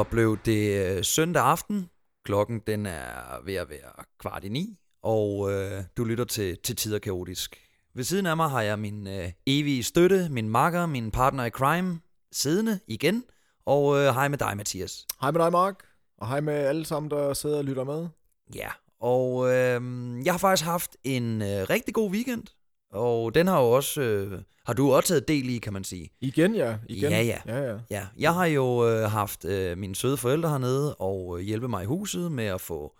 Så blev det øh, søndag aften. Klokken den er ved at være kvart i ni, og øh, du lytter til, til Tider Kaotisk. Ved siden af mig har jeg min øh, evige støtte, min makker, min partner i crime, siddende igen. Og øh, hej med dig, Mathias. Hej med dig, Mark. Og hej med alle sammen, der sidder og lytter med. Ja, og øh, jeg har faktisk haft en øh, rigtig god weekend. Og den har jo også, øh, har du også taget del i, kan man sige. Igen, ja. Igen. Ja, ja. ja, ja. Ja, jeg har jo øh, haft øh, mine søde forældre hernede og øh, hjælpe mig i huset med at få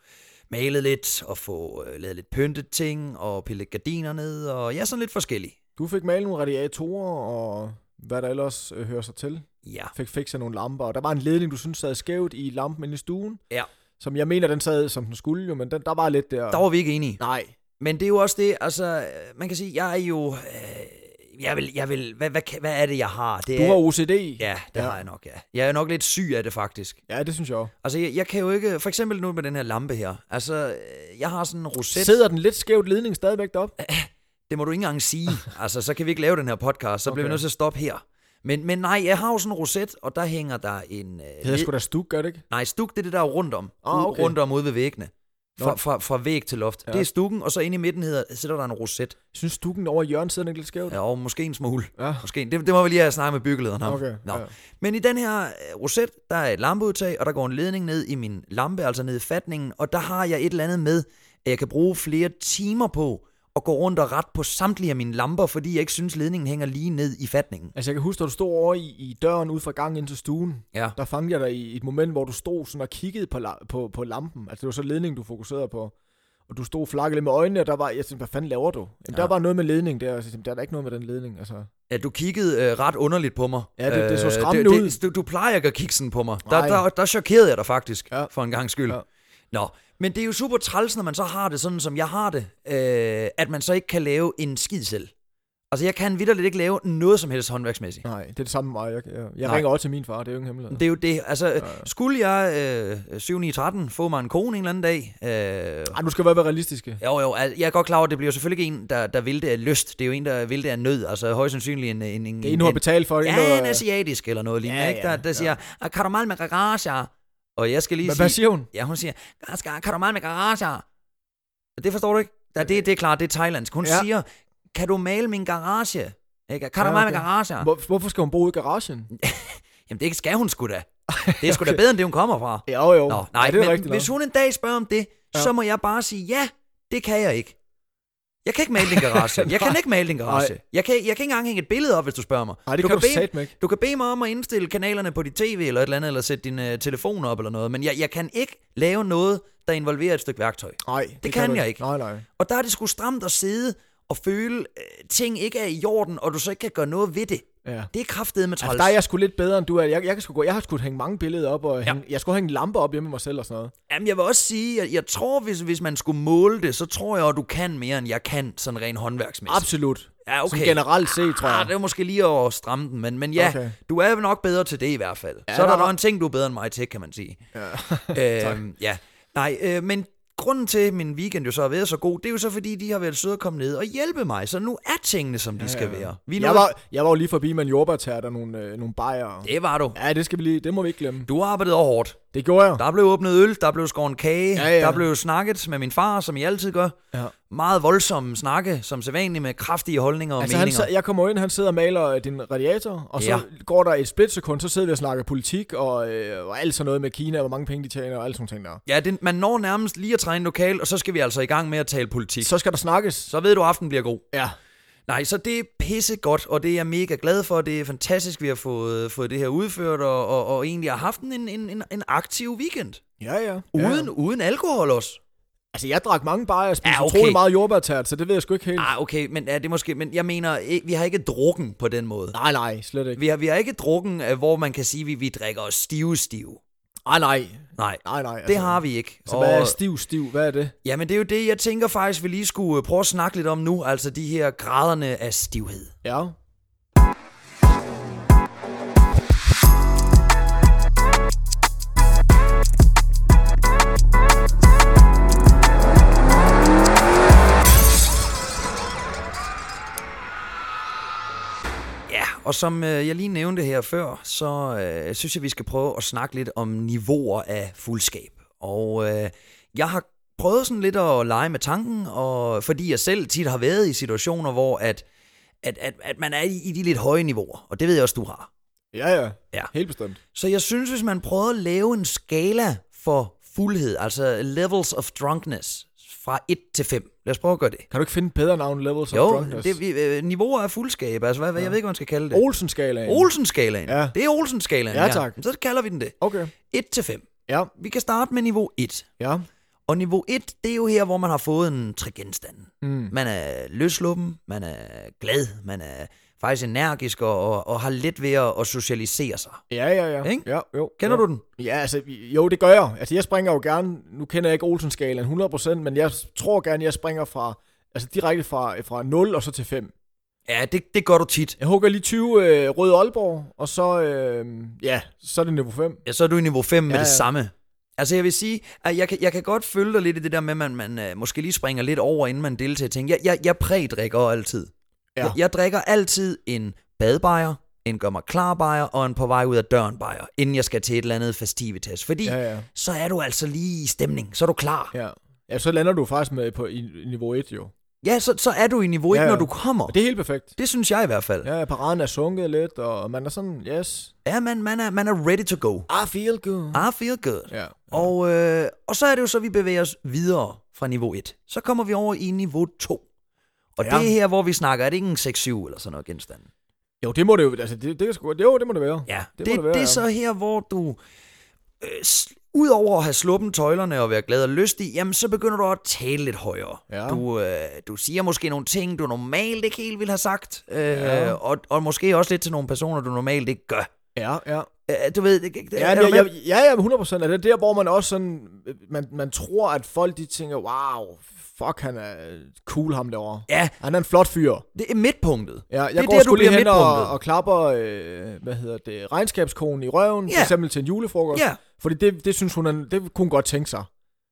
malet lidt og få øh, lavet lidt pyntet ting og pillet gardiner ned og ja, sådan lidt forskelligt. Du fik malet nogle radiatorer og hvad der ellers øh, hører sig til. Ja, Fik fikset nogle lamper, og der var en ledning, du synes sad skævt i lampen inde i stuen. Ja. Som jeg mener, den sad, som den skulle jo, men den, der var lidt der. der var vi ikke enige. Nej. Men det er jo også det, altså, man kan sige, jeg er jo, øh, jeg vil, jeg vil, hvad, hvad, hvad er det, jeg har? Det Du er, har OCD. Ja, det Ja. har jeg nok, ja. Jeg er nok lidt syg af det, faktisk. Ja, det synes jeg også. Altså, jeg, jeg kan jo ikke, for eksempel nu med den her lampe her, altså, jeg har sådan en roset. Sidder den lidt skævt ledning stadigvæk deroppe? Det må du ikke engang sige. altså, så kan vi ikke lave den her podcast, så okay. bliver vi nødt til at stoppe her. Men, men nej, jeg har jo sådan en roset, og der hænger der en... Øh, Det hedder sgu da stuk, gør det ikke? Nej, stuk, det er det der er rundt om. Ah, okay. Rundt om ude ved væggene. Fra, fra, fra væg til loft. Ja. Det er stukken, og så inde i midten hedder, sidder der en roset. Jeg synes, stukken over hjørnet sidder lidt skævt? Ja, og måske en smule. Ja. Måske. Det, det må vi lige have snakket med byggelederen om. Okay, Nå. ja. Men i den her øh, roset, der er et lampeudtag, og der går en ledning ned i min lampe, altså ned i fatningen, og der har jeg et eller andet med, at jeg kan bruge flere timer på at gå rundt og ret på samtlige af mine lamper, fordi jeg ikke synes, ledningen hænger lige ned i fatningen. Altså, jeg kan huske, da du stod over i, i døren ud fra gangen ind til stuen, Ja. der fangede jeg dig i et moment, hvor du stod sådan og kiggede på, la- på, på lampen. Altså, det var så ledningen, du fokuserede på. Og du stod flakkede lidt med øjnene, og der var, jeg tænkte, hvad fanden laver du? Jamen, Ja. Der var noget med ledning der, og så tænkte, der er da ikke noget med den ledning. Altså, Ja, du kiggede øh, ret underligt på mig. Ja, det- det så Øh, skræmmende det, ud. det, du, du plejer ikke at kigge sådan på mig. Der, Nej. der, der chokerede jeg dig faktisk. Ja. for en gang skyld. Ja. Ja. Nå, men det er jo super træls, når man så har det sådan, som jeg har det, øh, at man så ikke kan lave en skid selv. Altså, jeg kan vidderligt ikke lave noget som helst håndværksmæssigt. nej, det er det samme med mig. Jeg, jeg, jeg Nej. ringer også til min far, det er jo ingen hemmelighed. Det er jo det. Altså, ja. skulle jeg øh, 7 9 13 få mig en kone en eller anden dag? Øh, Ej, nu skal vi være realistiske. jo, jo, al- jeg er godt klar over, at det bliver selvfølgelig ikke en, der, der vil det af lyst. Det er jo en, der vil det af nød. Altså, højst sandsynligt en... en, en Det er en, du har betalt for. en, Ja, en asiatisk eller noget lignende, Ja, ikke? Der, ja, der siger, ja. kan du male med garager? Og jeg skal lige Hvad, sige... hvad siger hun? Ja, hun siger, "Skal- kan du male med garager? Det forstår du ikke? Ja, det, det er klart, det er thailandsk. Hun ja. Siger, kan du male min garage? Ikke? Kan du Ja, male med okay. garager? Hvor, hvorfor skal hun bo i garagen? Jamen, det skal hun sgu da. Det er sgu da bedre, end det, hun kommer fra. Jo, jo. Nå, nej, ja, det er men rigtigt hvis hun en dag spørger om det, Ja. så må jeg bare sige, ja, det kan jeg ikke. Jeg kan ikke male din garage. Jeg kan ikke male din garage. Nej. Jeg kan, jeg kan ikke engang hænge et billede op, hvis du spørger mig. Nej, det du kan du bede, ikke. du kan bede mig om at indstille kanalerne på dit tv eller et eller andet, eller sætte din uh, telefon op eller noget, men jeg, jeg kan ikke lave noget, der involverer et stykke værktøj. Nej, det, kan du jeg ikke. Nej, nej. Og der er det sgu stramt at sidde og føle, uh, ting ikke er i orden, og du så ikke kan gøre noget ved det. Ja. Det er kraftedeme med træls. Altså, der er jeg sgu lidt bedre end du er. Jeg, jeg, kan sgu gå, jeg har sgu hænge mange billeder op, og hænge, jeg skulle hænge en lampe op hjemme med mig selv og sådan noget. Jamen, jeg vil også sige, at jeg tror, hvis, hvis man skulle måle det, så tror jeg, at du kan mere, end jeg kan, sådan rent håndværksmæssigt. Absolut. Ja, okay. Som generelt set, tror Ah, jeg. det er måske lige at stramme den, men, men ja, okay. Du er nok bedre til det i hvert fald. Ja, så er der der er- en ting, du er bedre end mig til, kan man sige. Ja. øhm, ja. Nej, øh, men grunden til, at min weekend jo så har været så god, det er jo så, fordi de har været søde at komme ned og hjælpe mig. Så nu er tingene, som de skal være. Vi jeg, nu- var, jeg var jo lige forbi med en jordbærtært og nogle, øh, nogle bajer. Det var du. Ja, det, skal vi lige, det må vi ikke glemme. Du har arbejdet over hårdt. Det gjorde jeg. Der blev åbnet øl, der blev skåret kage, Ja, ja. der blev snakket med min far, som I altid gør. Ja. Meget voldsomme snakke, som sædvanligt med kraftige holdninger og Altså, han, meninger. sad- jeg kommer ind, han sidder og maler øh, din radiator, og så Ja. går der et splitsekund, så sidder vi og snakker politik, og, øh, og alt sådan noget med Kina, og hvor mange penge de tjener, og alt sådan ting der. Ja, det, man når nærmest lige at træne lokal, og så skal vi altså i gang med at tale politik. Så, Så skal der snakkes. så ved du, at aften bliver god. Ja. Nej, så det er pisse godt, og det er jeg mega glad for. Det er fantastisk, vi har fået, fået det her udført, og, og, og egentlig har haft en, en, en, en aktiv weekend. Ja, ja. Uden, ja. uden alkohol også. Altså, jeg drak mange bajer og spiste Ja, okay. utrolig meget jordbærtært, så det ved jeg sgu ikke helt. Ah, okay, men ja, det er måske, men jeg mener, ikke- vi har ikke drukken på den måde. Nej, nej, slet ikke. Vi har, vi har ikke drukken, øh, hvor man kan sige, at vi, vi drikker os stive stive. Nej, nej. Nej, Nej, nej. det har vi ikke. Så hvad er stiv, stiv? Hvad er det? Jamen, det er jo det, jeg tænker faktisk, vi lige skulle øh, prøve at snakke lidt om nu. Altså de her graderne af stivhed. Ja. Og som øh, jeg lige nævnte her før, så øh, synes jeg, vi skal prøve at snakke lidt om niveauer af fuldskab. Og øh, jeg har prøvet sådan lidt at lege med tanken, og fordi jeg selv tit har været i situationer, hvor at, at, at, at man er i, i de lidt høje niveauer, og det ved jeg også, du har. Ja, ja. Ja. Helt bestemt. Så jeg synes, hvis man prøvede at lave en skala for fuldhed, altså levels of drunkenness, fra 1 til 5. Lad os prøve at gøre det. Kan du ikke finde bedre navn, Levels of Jo, Drunkenness? det, vi- øh, niveauer af fuldskab, altså hvad, hvad, jeg ved ikke, hvad man skal kalde det. Olsen-skalaen. Olsen-skalaen. Ja. Det er Olsen-skalaen, Ja, tak. Så kalder vi den det. Okay. 1 til 5. Ja, Vi kan starte med niveau 1. ja. Og niveau 1, det er jo her, hvor man har fået en trigenstand. Mm. Man er løsluppen, man er glad, man er faktisk energisk og, og, og har let ved at, at socialisere sig. Ja, ja, ja. Ikke? ja jo, Kender jo. du den? Ja, altså, jo, det gør jeg. Altså, jeg springer jo gerne, nu kender jeg ikke Olsen-skalaen 100%, men jeg tror gerne, jeg springer fra, altså direkte fra, fra 0 og så til 5. Ja, det, det gør du tit. Jeg hugger lige 20 øh, Røde Aalborg, og så, øh, ja, så er det niveau 5. Ja, så er du i niveau 5 med Ja, det ja. samme. Altså jeg vil sige, at jeg kan, jeg kan godt følge dig lidt i det der med, at man, man uh, måske lige springer lidt over, inden man deltager i ting. Jeg, jeg, jeg prædrikker altid. Ja. Jeg, jeg drikker altid en badbajer, en gør mig klar bajer, og en på vej ud af døren bajer, inden jeg skal til et eller andet festivitas. Fordi ja. Ja, ja, så er du altså lige i stemning, så er du klar. Ja, ja. Ja, så lander du faktisk med på i, niveau 1 jo. ja så, så er du i niveau 1, Ja, ja, ja. når du kommer. Og det er helt perfekt. Det synes jeg i hvert fald. Ja, Ja, paraden er sunket lidt, og man er sådan, yes, ja man, man, er, man er ready to go. I feel good. I feel good. Ja. Og, øh, og så er det jo så, vi bevæger os videre fra niveau 1. Så kommer vi over i niveau 2. Og ja. Ja. det er her, hvor vi snakker, er det ikke en 6-7 eller sådan noget genstand? Jo, det må det jo, altså, det, det, er sgu- jo, det må det være. Ja, det, Det må det, være, det er ja. så her, hvor du, øh, udover at have sluppen tøjlerne og være glad og lystig, jamen så begynder du at tale lidt højere. Ja. Du, øh, du siger måske nogle ting, du normalt ikke helt ville have sagt, øh, Ja. og, og måske også lidt til nogle personer, du normalt ikke gør. Ja, ja. Øh, du ved, det, det, Ja, er jeg, ja, ja, 100 procent. Er det der, hvor man også sådan, man, man tror, at folk de tænker, wow, fuck, han er cool ham derovre. ja, Han er en flot fyr. det er midtpunktet. Ja, jeg Det er går der, sgu lige hen og, og klapper, øh, hvad hedder det, regnskabskonen i røven, Ja. for eksempel til en julefrokost. Ja, Fordi det, det synes hun, er- det kunne hun godt tænke sig.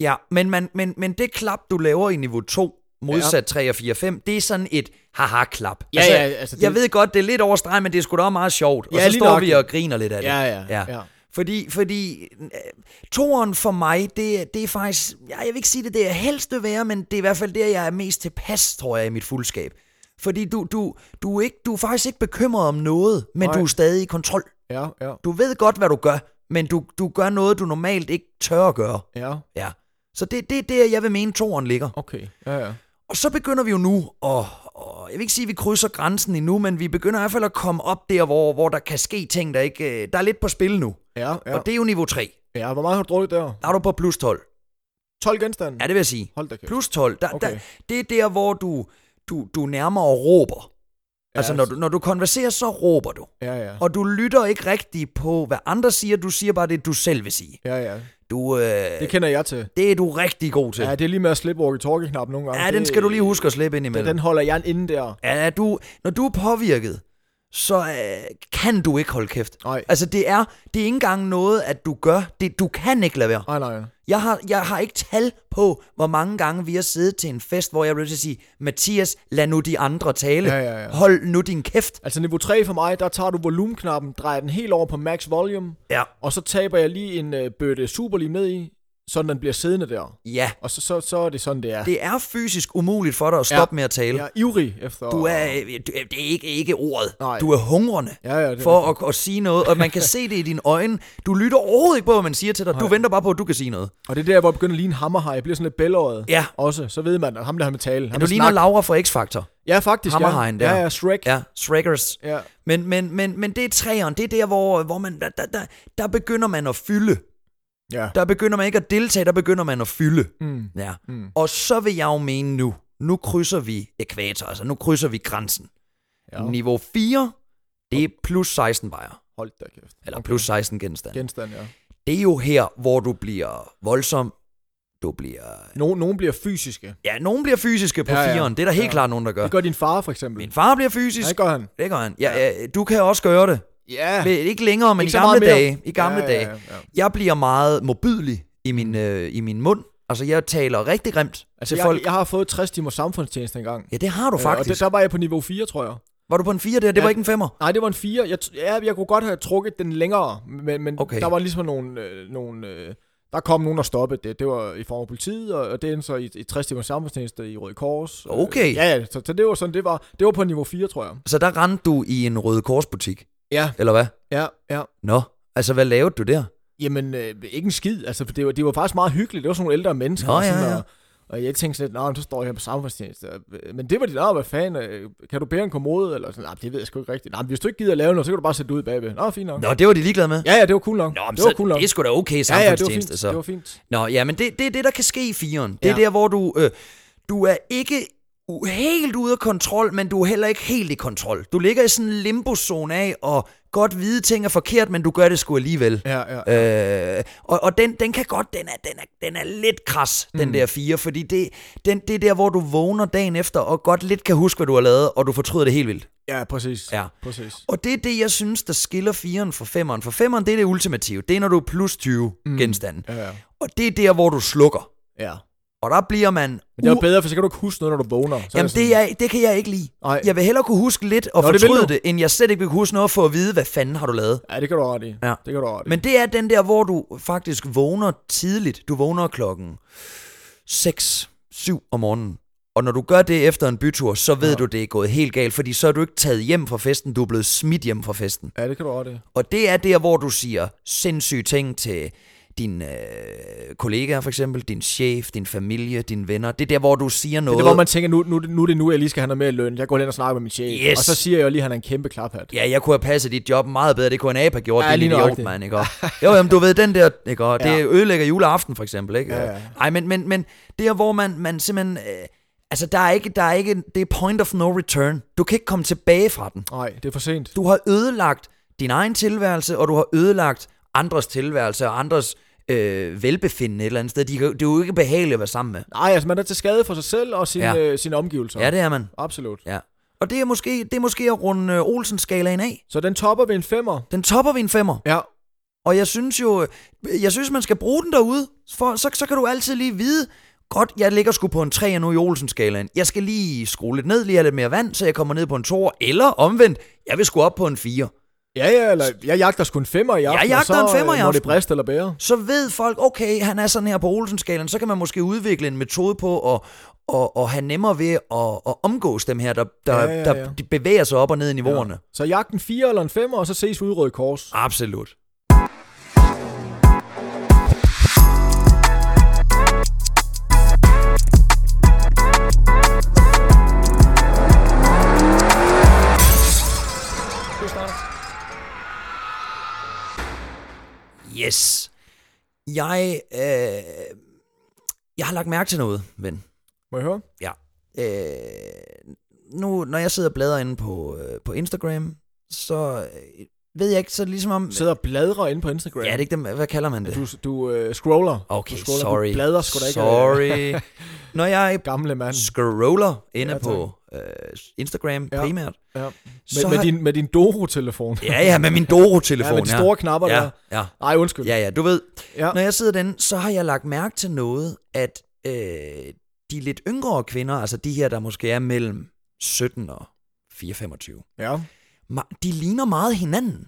Ja, men, men, men, men det klap, du laver i niveau 2, modsat 3 og 4 og 5, det er sådan et haha-klap. Ja, ja, altså det- Jeg ved godt, det er lidt overstreget, men det er sgu da meget sjovt. Og Ja, så står vi nøjagtigt. og griner lidt af det. Ja, ja, ja. ja. Fordi, fordi øh, toeren for mig, det, det er faktisk, jeg vil ikke sige det, det er helst vil være, men det er i hvert fald der, jeg er mest tilpas, tror jeg, i mit fuldskab. Fordi du, du, du, er, ikke, du er faktisk ikke bekymret om noget, men Nej. du er stadig i kontrol. Ja, ja, Du ved godt, hvad du gør, men du, du gør noget, du normalt ikke tør at gøre. ja. Ja. Så det, det er der, jeg vil mene, toeren ligger. Okay, ja, ja. Og så begynder vi jo nu, og, og jeg vil ikke sige, at vi krydser grænsen endnu, men vi begynder i hvert fald at komme op der, hvor, hvor der kan ske ting, der ikke... øh, Der er lidt på spil nu. Ja, ja. Og det er jo niveau 3. ja, hvor meget har du drukket der? Der er du på plus 12. 12 genstande? Ja, det vil jeg sige. Hold da kæft. Plus 12. Der, Okay. der, det er der, hvor du, du, du nærmere råber. Altså, Ja, når du, når du konverserer, så råber du. Ja, ja. Og du lytter ikke rigtigt på, hvad andre siger. Du siger bare det, du selv vil sige. Ja, ja. Du, øh, Det kender jeg til. det er du rigtig god til. Ja, det er lige med at slippe walkie-talkie-knappen nogle gange. Ja, den skal du lige huske at slippe ind imellem. den holder jeg inde der. Ja, du, når du er påvirket, så øh, kan du ikke holde kæft. Nej. Altså, det er, det er ikke engang noget, at du gør. Det, du kan ikke lade være. Nej, nej. Jeg har, jeg har ikke tal på, hvor mange gange vi har siddet til en fest, hvor jeg vil til at sige, Mathias, lad nu de andre tale. Ja, ja, ja. Hold nu din kæft. Altså niveau 3 for mig, der tager du volumenknappen, drejer den helt over på max volume, Ja. og så taber jeg lige en øh, bøtte superlim ned i, så den bliver siddende der. Ja. Og så, så, så er det sådan, det er. Det er fysisk umuligt for dig at stoppe ja. med at tale. Jeg er ivrig efter... Du er, øh, du, det er ikke, ikke ordet. Nej. Du er hungrende Ja, ja, det for at, at sige noget, og man kan se det i dine øjne. Du lytter overhovedet ikke på, hvad man siger til dig. Du Nej. venter bare på, at du kan sige noget. Og det er der, hvor jeg begynder lige en hammerhaj. Jeg bliver sådan lidt bælåret. Ja. Også. Så ved man, at ham der har med tale. Ja, Han du ligner snakke. Laura fra X-Factor. Ja, faktisk. Hammerhajen ja. der. Ja, ja, Shrek. Ja, Shrekkers. Ja. Men, men, men, men det er træeren. Det er der, hvor, hvor man, der, der, der, der begynder man at fylde. Ja. Der begynder man ikke at deltage, der begynder man at fylde. Mm. Ja. Mm. Og så vil jeg jo mene nu, nu krydser vi ekvator, altså nu krydser vi grænsen. ja. Niveau 4, det er plus 16 bajer. Hold da kæft. Eller plus 16 genstand. Genstand, ja. Det er jo her, hvor du bliver voldsom. Du bliver... No, nogen bliver fysiske. Ja, nogen bliver fysiske på Ja, ja. firen. Det er der helt Ja. klart nogen, der gør. Det gør din far, for eksempel. Min far bliver fysisk. Ja, det gør han. Det gør han. Ja, ja, du kan også gøre det. Ja. Men Ikke længere, men Ikke i gamle dage. I gamle ja, dage. Ja, ja, ja. Jeg bliver meget mobidlig i min, øh, i min mund. Altså, jeg taler rigtig grimt Altså, til jeg, folk. jeg har fået 60 timer samfundstjeneste engang. Ja, det har du Øh, faktisk. Og det, der var jeg på niveau 4, tror jeg. Var du på en 4 der? Det Ja. var ikke en 5'er. Nej, det var en 4. Jeg, ja, jeg kunne godt have trukket den længere, men, men Okay. der var ligesom nogle... Øh, nogle øh, der kom nogen og stoppede det. Det var i form af politiet, og, og det endte så i, i 60 timers samfundstjeneste i Røde Kors. Øh, Okay. Ja, ja, så, så det var sådan, det var, det var på niveau 4, tror jeg. Så der rendte du i en Røde Kors-butik, Ja, eller hvad? ja, ja. Nå, altså hvad lavede du der? Jamen, øh, ikke en skid. Altså, for det var, det var faktisk meget hyggeligt. Det var sådan nogle ældre mennesker. Nå, og sådan, ja, ja. Og, og jeg tænkte sådan lidt, men så står jeg her på samfundstjeneste. Men det var dit, hvad fanden, øh, kan du bære en kommode? Eller sådan, nej, det ved jeg sgu ikke rigtigt. Nej, hvis du ikke gider at lave noget, så kan du bare sætte det ud bagved. Nå, fint nok. Nå, det var de ligeglade med. Ja, ja, det var cool nok. Nå, men det var cool nok. det er sgu da okay ja, ja, det var samfundstjeneste, fint. så. Det var fint. Nå, ja, men det, det er det, der kan ske i firen. Det er Ja. der, hvor du, øh, du er ikke helt ude af kontrol, men du er heller ikke helt i kontrol. Du ligger i sådan en limbo-zone af, og godt vide ting er forkert, men du gør det sgu alligevel. Ja, ja. Øh, og og den, den kan godt, den er, den er, den er lidt kras, mm. den der fire, fordi det, den, det er der, hvor du vågner dagen efter, og godt lidt kan huske, hvad du har lavet, og du fortryder det helt vildt. Ja, præcis. Ja. Præcis. Og det er det, jeg synes, der skiller firen fra femmeren. For femmeren, det er det ultimative. Det er, når du er plus 20 mm. genstande. Ja, ja. Og det er der, hvor du slukker. ja. Og der bliver man... Men det var bedre, for så kan du ikke huske noget, når du vågner. Så Jamen, sådan, det, er, det kan jeg ikke lide. Nej. Jeg vil hellere kunne huske lidt og Nå, det fortryde du. det, end jeg slet ikke vil kunne huske noget for at vide, hvad fanden har du lavet. Ja, det kan du ret i. Ja. Det kan du ret i. Men det er den der, hvor du faktisk vågner tidligt. Du vågner klokken 6, 7 om morgenen. Og når du gør det efter en bytur, så ved ja. Du, det er gået helt galt, fordi så er du ikke taget hjem fra festen, du er blevet smidt hjem fra festen. Ja, det kan du ret i. Og det er der, hvor du siger sindssyge ting til dine øh, kollegaer for eksempel, din chef, din familie, dine venner. Det er der, hvor du siger Det noget. er det, hvor man tænker, nu, nu, nu er det nu, jeg lige skal have noget mere løn. Jeg går hen og snakker med min chef. Yes. Og så siger jeg jo lige, at han er en kæmpe klaphat. Ja, jeg kunne have passet dit job meget bedre. Det kunne en abe have gjort. Ja, det lige idiot, nøjagtigt. mand, ikke? Og- Jo, jamen, du ved, den der, ikke? Og det Ja. ødelægger juleaften, for eksempel, ikke? Ja, ja. Ej, men, men, men det er, hvor man, man simpelthen... Øh, altså, der er ikke... Der er ikke det er point of no return. Du kan ikke komme tilbage fra den. Nej, det er for sent. Du har ødelagt din egen tilværelse, og du har ødelagt andres tilværelse og andres øh, velbefindende et eller andet sted. De, det er jo ikke behageligt at være sammen med. Nej, altså man er til skade for sig selv og sine, Ja. øh, sine omgivelser. Ja, det er man. Absolut. Ja. Og det er måske, det er måske at runde øh, Olsen-skalaen af. Så den topper ved en femmer. Den topper vi en femmer. Ja. Og jeg synes jo, jeg synes, man skal bruge den derude, for så, så kan du altid lige vide, godt, jeg ligger sgu på en 3 nu i Olsen-skalaen. Jeg skal lige skrue lidt ned, lige have lidt mere vand, så jeg kommer ned på en 2, eller omvendt, jeg vil sgu op på en 4. Ja, ja, eller jeg jagter sgu en femmer i aften, jagter og så en femmer i øh, må det aften. briste eller bære. Så ved folk, okay, han er sådan her på Olsen-skalaen, så kan man måske udvikle en metode på at, at, at have nemmere ved at, at omgås dem her, der, der, Ja, ja, ja. der de bevæger sig op og ned i niveauerne. Ja. Så jagt en fire eller en femmer, og så ses vi ude i Røde Kors. Absolut. Yes. Jeg, øh, jeg har lagt mærke til noget, ven. Må jeg høre? Ja. Øh, nu, når jeg sidder og bladrer inde på, øh, på Instagram, så øh, ved jeg ikke, så ligesom om... Sidder og bladrer inde på Instagram. Ja, det er ikke dem, hvad kalder man det? Du, du øh, scroller. Okay, du scroller. sorry. Du bladrer sgu da ikke. Sorry. Når jeg Gamle mand. scroller inde Ja, på øh, Instagram Ja. primært, Ja. Med, så med, har- din, med din Doro-telefon. Ja, ja, med min Doro-telefon. ja, med de store knapper ja. der. Ja, Nej, undskyld. ja, ja, du ved, Ja. når jeg sidder den, så har jeg lagt mærke til noget, at øh, de lidt yngre kvinder, altså de her, der måske er mellem 17 og 4-25, Ja, de ligner meget hinanden.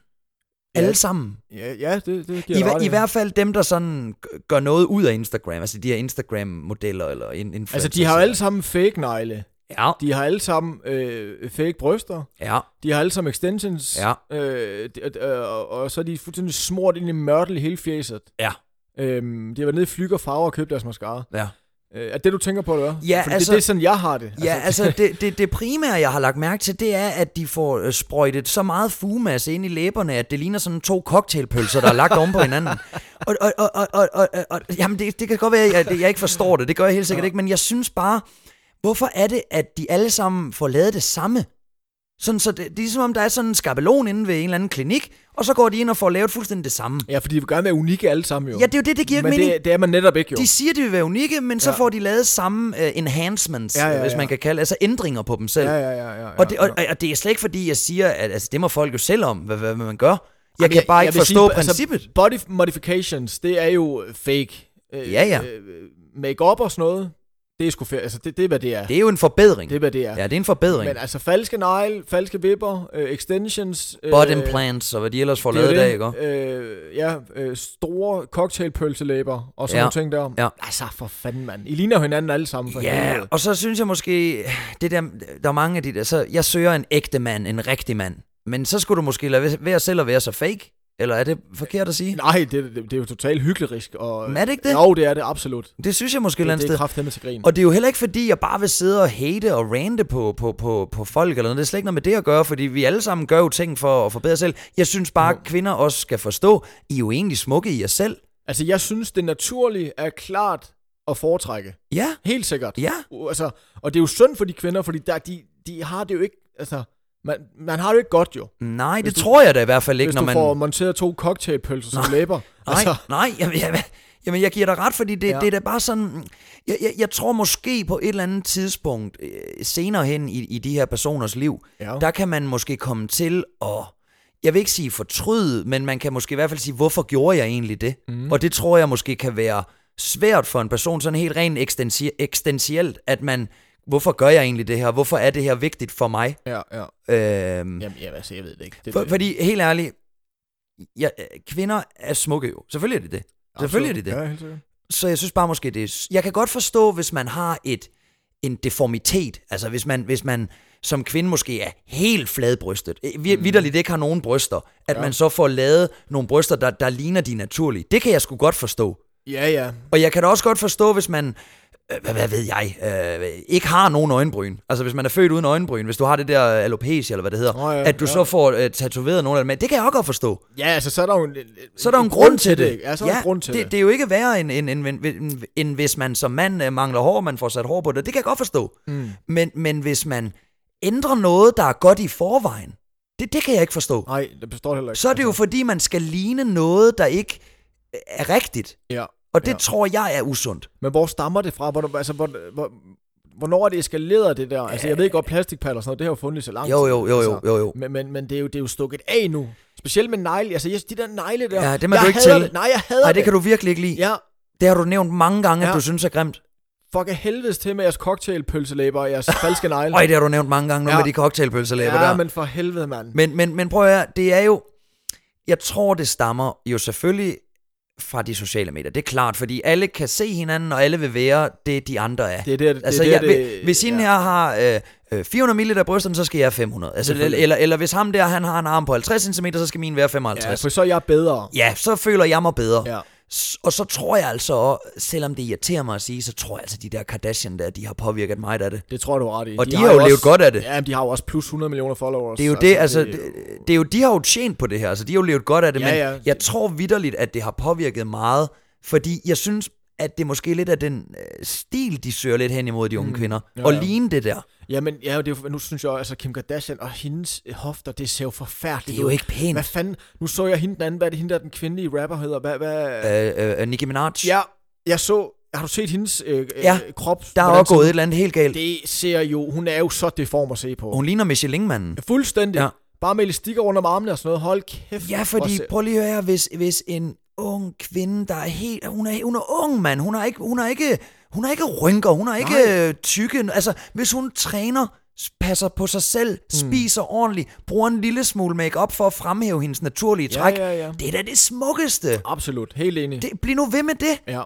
Ja. Alle sammen. ja, ja det, det giver I, ret I hvert fald dem, der sådan gør noget ud af Instagram, altså de her Instagram-modeller eller in- influencers. Altså, de har alle sammen fake negle. Ja, De har alle sammen øh, fake bryster. ja, De har alle sammen extensions. Ja. Øh, de, øh, og, og så er de fuldstændig smurt ind i mørtel i hele fjeset. Ja. Øhm, de har været nede i Flyg og Farver og købt deres mascara. ja. Øh, er det, du tænker på, eller? Ja, Fordi altså- det, det er sådan, jeg har det. Ja, altså det, det, det primære, jeg har lagt mærke til, det er, at de får øh, sprøjtet så meget fugemasse ind i læberne, at det ligner sådan to cocktailpølser, der er lagt oven på hinanden. Og, og, og, og, og, og, og, og jamen det, det kan godt være, at jeg, jeg ikke forstår det, det gør jeg helt sikkert Ja. ikke, men jeg synes bare, hvorfor er det, at de alle sammen får lavet det samme? Sådan, så det, det er ligesom om, der er sådan en skabelon inde ved en eller anden klinik, og så går de ind og får lavet fuldstændig det samme. Ja, fordi de vil gerne være unikke alle sammen jo. Ja, det er jo det, det giver ikke Men mening. det, det er man netop ikke jo. De siger, de vil være unikke, men så Ja. får de lavet samme uh, enhancements, Ja, ja, hvis ja. man kan kalde altså ændringer på dem selv. Ja, ja, ja. ja, ja Og det, og, og det er slet ikke fordi, jeg siger, at altså, det må folk jo selv om, hvad, hvad, man gør. Jeg Jamen, kan bare ikke vil forstå sige, princippet. Altså, body modifications, det er jo fake. Øh, Ja, ja. Øh, make-up og sådan noget, Det er sgu fair. Altså, det, det er, hvad det er. Det er jo en forbedring. Det er, hvad det er. Ja, det er en forbedring. Men altså, falske negle, falske vipper, øh, extensions... Øh, Bot implants og hvad de ellers får lavet i dag, ikke? Øh, ja, øh, store cocktailpølselæber og sådan Ja, nogle ting der. ja. Altså, for fanden, mand. I ligner hinanden alle sammen, for Ja, helvede. og så synes jeg måske, det der, der er mange af de der, så jeg søger en ægte mand, en rigtig mand. Men så skulle du måske lade være selv at være så fake. Eller er det forkert at sige? Nej, det, det, det er jo totalt hyggelig. Og, Men er det ikke det? Jo, det er det absolut. Det synes jeg måske et eller Det, andet det er sted. til grin. Og det er jo heller ikke fordi, jeg bare vil sidde og hate og rante på, på, på, på folk eller noget. Det er slet ikke noget med det at gøre, fordi vi alle sammen gør jo ting for at forbedre os selv. Jeg synes bare, at kvinder også skal forstå, I er jo egentlig smukke i jer selv. Altså, jeg synes, det naturlige er klart at foretrække. Ja, Helt sikkert. ja. Altså, og det er jo synd for de kvinder, fordi der, de, de har det jo ikke... Altså, man, man har det jo ikke godt jo. Nej, det Hvis du- tror jeg da i hvert fald ikke, Hvis når du man... får monteret to cocktailpølser som læber. Nej, Altså, nej, jamen, jeg, jamen jeg giver dig ret, fordi det, ja. Det er da bare sådan... Jeg, jeg, jeg tror måske på et eller andet tidspunkt øh, senere hen i, i de her personers liv, ja. der kan man måske komme til at... Jeg vil ikke sige fortryde, men man kan måske i hvert fald sige, hvorfor gjorde jeg egentlig det? Mm. Og det tror jeg måske kan være svært for en person, sådan helt rent ekstensi- eksistentielt, at man... Hvorfor gør jeg egentlig det her? Hvorfor er det her vigtigt for mig? ja, ja. Øhm, Jamen, jamen, altså, jeg ved det ikke. Det, for, fordi helt ærligt, ja, kvinder er smukke jo. Selvfølgelig er det det. Selvfølgelig er det det. Ja, helt sikkert. Så jeg synes bare måske, det er... Jeg kan godt forstå, hvis man har et en deformitet. Altså hvis man, hvis man som kvinde måske er helt fladbrystet, øh, vi- vidderligt ikke har nogen bryster, at Ja. man så får lavet nogle bryster, der, der ligner de naturlige. Det kan jeg sgu godt forstå. Ja, ja. Og jeg kan da også godt forstå, hvis man, hvad, hvad ved jeg, øh, ikke har nogen øjenbryn. Altså hvis man er født uden øjenbryn, hvis du har det der alopecia, eller hvad det hedder, Nå ja, at du ja. så får øh, tatoveret nogle af dem. Det kan jeg også godt forstå. Ja, altså, så er der jo en, Så er der jo en grund til det. ikke? Ja, så er der en grund til det, det. det er jo ikke værre, end, end, end, end, end, end hvis man som mand øh, mangler hår, man får sat hår på det. Det kan jeg godt forstå. Mm. Men, men hvis man ændrer noget, der er godt i forvejen, det, det kan jeg ikke forstå. Nej, det består heller ikke. Så er det jo Altså, fordi, man skal ligne noget, der ikke øh, er rigtigt. Ja. Og det Ja. tror jeg er usundt. Men hvor stammer det fra? Hvornår, altså, hvor, hvor, hvornår er det eskaleret, det der? Altså, jeg ved godt, plastikpaller og sådan noget, det har jo fundet så lang Jo, jo, jo, jo, altså. jo, jo. Men, men, men det, er jo, det er jo stukket af nu. Specielt med negle. Altså, yes, de der negle der. Ja, dem er jeg du ikke til. Det. Nej, jeg hader Nej, det kan du virkelig ikke lide. Ja, Det har du nævnt mange gange, at Ja. du synes er grimt. fuck af helvedes til med jeres cocktailpølselæber og jeres falske negle. Øj, det har du nævnt mange gange nu Ja. med de cocktailpølselæber ja, der. men for helvede, mand. Men, men, men prøv at høre, det er jo... Jeg tror, det stammer jo selvfølgelig fra de sociale medier. Det er klart, fordi alle kan se hinanden, og alle vil være det, de andre er. Det er der, det, altså, det, jeg, det, hvis hende ja. her har øh, øh, 400 ml af brysterne, så skal jeg have 500. Altså, eller, eller, hvis ham der, han har en arm på 50 cm, så skal min være Ja, 55. for så er jeg bedre. Ja, så føler jeg mig bedre. Ja. Og så tror jeg altså, også, selvom det irriterer mig at sige, så tror jeg altså, de der Kardashian der, de har påvirket mig af det. Det tror jeg, du ret i. Og de har jo jo levet godt af det. Ja, de har jo også plus 100 millioner followers. Det er jo det, altså, det, det er jo, de har jo tjent på det her, altså de har jo levet godt af det, Ja, men ja. jeg tror vidderligt, at det har påvirket meget, fordi jeg synes, at det måske lidt af den øh, stil, de søger lidt hen imod de unge Mm, kvinder, ja, og ja. ligne det der. Ja, men ja, det er jo, nu synes jeg, altså Kim Kardashian og hendes øh, hofter, det ser jo forfærdeligt Det er jo ikke pænt. Hvad fanden? Nu så jeg hende den anden, hvad er det hende der, den kvindelige rapper hedder? Hvad, hvad? Øh, øh, Nicki Minaj, Ja, jeg så, har du set hendes øh, Ja, øh, krop? der er også gået et eller andet helt galt. Det ser jo, hun er jo så deform at se på. Hun ligner Michelin-manden. Fuldstændig. Ja. Ja. Bare med elastikker rundt om armene og sådan noget. Hold kæft. Ja, fordi prøv lige at høre, hvis, hvis en ung kvinde, der er helt... Hun er, hun er ung, mand. Hun har ikke, hun har ikke, hun har ikke rynker. Hun har ikke Nej. øh, tykke... Altså, hvis hun træner, passer på sig selv, Hmm. spiser ordentligt, bruger en lille smule makeup for at fremhæve hendes naturlige Ja, træk. ja, ja. Det er da det smukkeste. Absolut, helt enig. Det, bliv nu ved med det. Ja.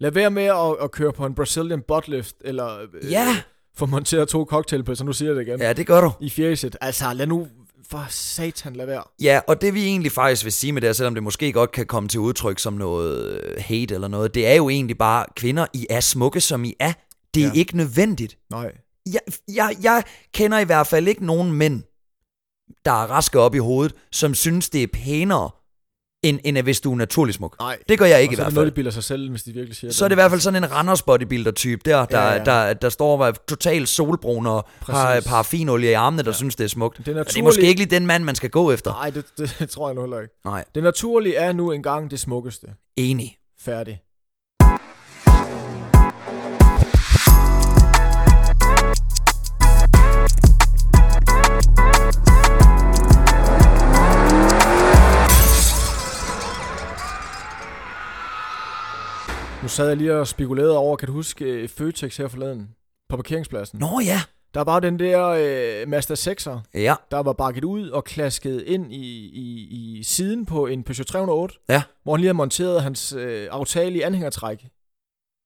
Lad være med at, at køre på en Brazilian butt lift, eller øh, Ja. få monteret to cocktailpølser, nu siger jeg det igen, Ja, det gør du. i fjæset. Altså, lad nu for satan lad være. Ja, og det vi egentlig faktisk vil sige med det, her, selvom det måske godt kan komme til udtryk som noget øh, hate eller noget, det er jo egentlig bare, kvinder, I er smukke, som I er. Det er Ja. ikke nødvendigt. Nej. jeg, jeg, jeg kender i hvert fald ikke nogen mænd, der er raske op i hovedet, som synes, det er pænere, end, end hvis du er naturlig smuk. Nej. Det gør jeg ikke i så er hvert det noget, fald. de sig selv, hvis de virkelig siger Så er det i hvert fald sådan en Randers bodybuilder-type der, der, Ja, ja, ja. der, der står og er totalt solbrun og har Præcis. paraffinolie i armene, der Ja. synes, det er smukt. Det er Og det er måske ikke lige den mand, man skal gå efter. Nej, det, det, tror jeg nu heller ikke. Nej, Det naturlige er nu engang det smukkeste. enig. Færdig. Nu sad jeg lige og spekulerede over, kan du huske øh, Føtex her forleden? På parkeringspladsen. Nå ja. Der var den der øh, Mazda 6'er, Ja. der var bakket ud og klasket ind i, i, i siden på en Peugeot 308. Ja. Hvor han lige havde monteret hans øh, aftale i anhængertræk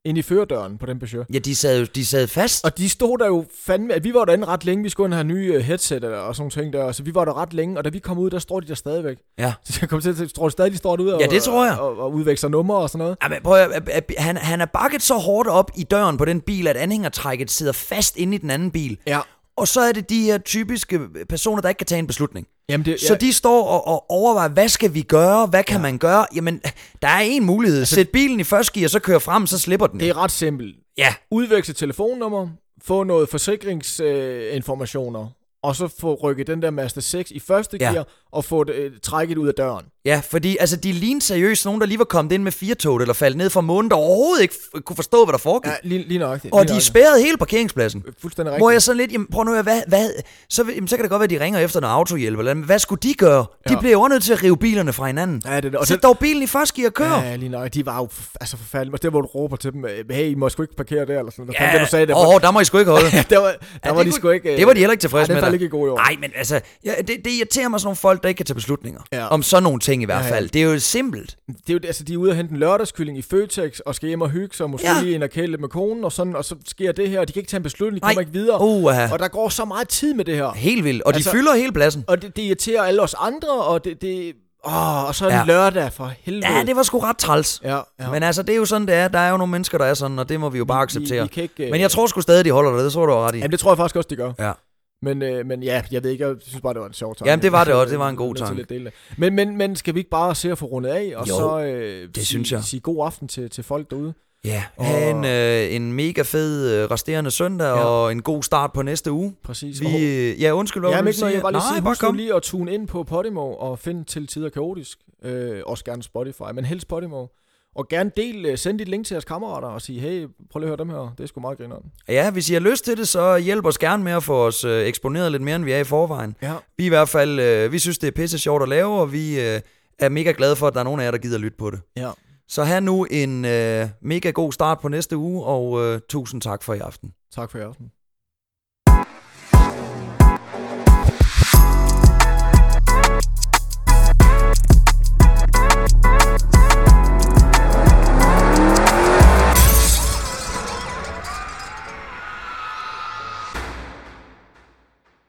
ind i førerdøren på den Peugeot. Ja, de sad, jo- de sad fast. Og de stod der jo fandme, at vi var derinde ret længe, vi skulle have nye øh, headset og sådan ting der, så vi var der ret længe, og da vi kom ud, der står de der stadigvæk. Ja. Så jeg kom til at tror du stadig, de står derude og, Ja, det tror jeg. og, og udveksler numre og sådan noget. Ja, men prøv at, han, han er bakket så hårdt op i døren på den bil, at anhængertrækket sidder fast inde i den anden bil. Ja. Og så er det de her typiske personer, der ikke kan tage en beslutning. Jamen det, Så de står og, og overvejer, hvad skal vi gøre? Hvad kan ja. man gøre? Jamen, der er en mulighed. Altså, Sæt bilen i første gear, så kører frem, så slipper den. det er ret simpelt. Ja, Udveksle telefonnummer, få noget forsikringsinformationer, øh, og så få rykket den der Mazda 6 i første Ja. gear, og få det, øh, trækket ud af døren. Ja, fordi altså, de lignede seriøst nogen, der lige var kommet ind med firetoget eller faldt ned fra månen, der overhovedet ikke f- kunne forstå, hvad der foregik. Ja, lige, lige nøjagtigt. og lige de nøjagtigt. spærrede hele parkeringspladsen. Fuldstændig rigtigt. Hvor jeg sådan lidt, jamen prøv nu at hvad, hvad, så, jamen, så kan det godt være, at de ringer efter noget autohjælp, eller hvad skulle de gøre? De Ja. bliver jo også nødt til at rive bilerne fra hinanden. Ja, det, og Sæt det, dog bilen i første gear og kør. Ja, lige nok. De var jo altså forfærdelige. Og det, hvor du råber til dem, hey, I må sgu ikke parkere der, eller sådan noget. Ja, det, du sagde, det, åh, der må I sgu ikke holde. der var, der Ja, var det de sgu ikke... øh, Det var de heller ikke tilfredse med. faldt dig. ikke i god jord. Nej, men altså, det, det irriterer mig sådan nogle folk, der ikke kan tage beslutninger. Om sådan nogle ting i hvert Ja, ja. fald. Det er jo simpelt. Det er jo, altså, de er ude og hente en lørdagskylling i Føtex, og skal hjem og hygge sig, og måske Ja. ja. lige ind og kæle lidt med konen, og, sådan, og så sker det her, og de kan ikke tage en beslutning, de kommer ikke videre. Uh, Og der går så meget tid med det her. helt vildt. Og de Altså- fylder hele pladsen. Og det, det irriterer alle os andre, og det... det åh, og så er det Ja. ja. lørdag for helvede. Ja, det var sgu ret træls. Ja, ja. Men altså, det er jo sådan, det er. Der er jo nogle mennesker, der er sådan, og det må vi jo bare acceptere. Vi kan ikke, øh, Men jeg tror sgu stadig, de holder det. Det tror du har ret i. Jamen, det tror jeg faktisk også, de gør. Ja. Men, øh, men ja, jeg ved ikke, jeg synes bare, det var en sjov tanke. Jamen, det var det også. Det var en god tanke. Men, men, men skal vi ikke bare se at få rundet af, og Jo, så øh, det sige, synes jeg. sige god aften til, til folk derude? Ja, Og- have en, øh, en mega fed øh, resterende søndag, Ja. og en god start på næste uge. Præcis. Vi, øh, ja, undskyld, hvad Ja, men sige? jeg bare lige Nej, sige, bare kom. lige at tune ind på Podimo og finde til tider kaotisk. Øh, også gerne Spotify, men helst Podimo. Og gerne del, øh, send dit link til jeres kammerater og sige, hey, prøv lige at høre dem her. Det er sgu meget grineren. Ja, hvis I har lyst til det, så hjælp os gerne med at få os øh, eksponeret lidt mere, end vi er i forvejen. Ja. Vi i hvert fald, øh, vi synes, det er pisse sjovt at lave, og vi øh, er mega glade for, at der er nogen af jer, der gider lytte på det. Ja. Så have nu en øh, mega god start på næste uge, og øh, tusind tak for i aften. Tak for i aften.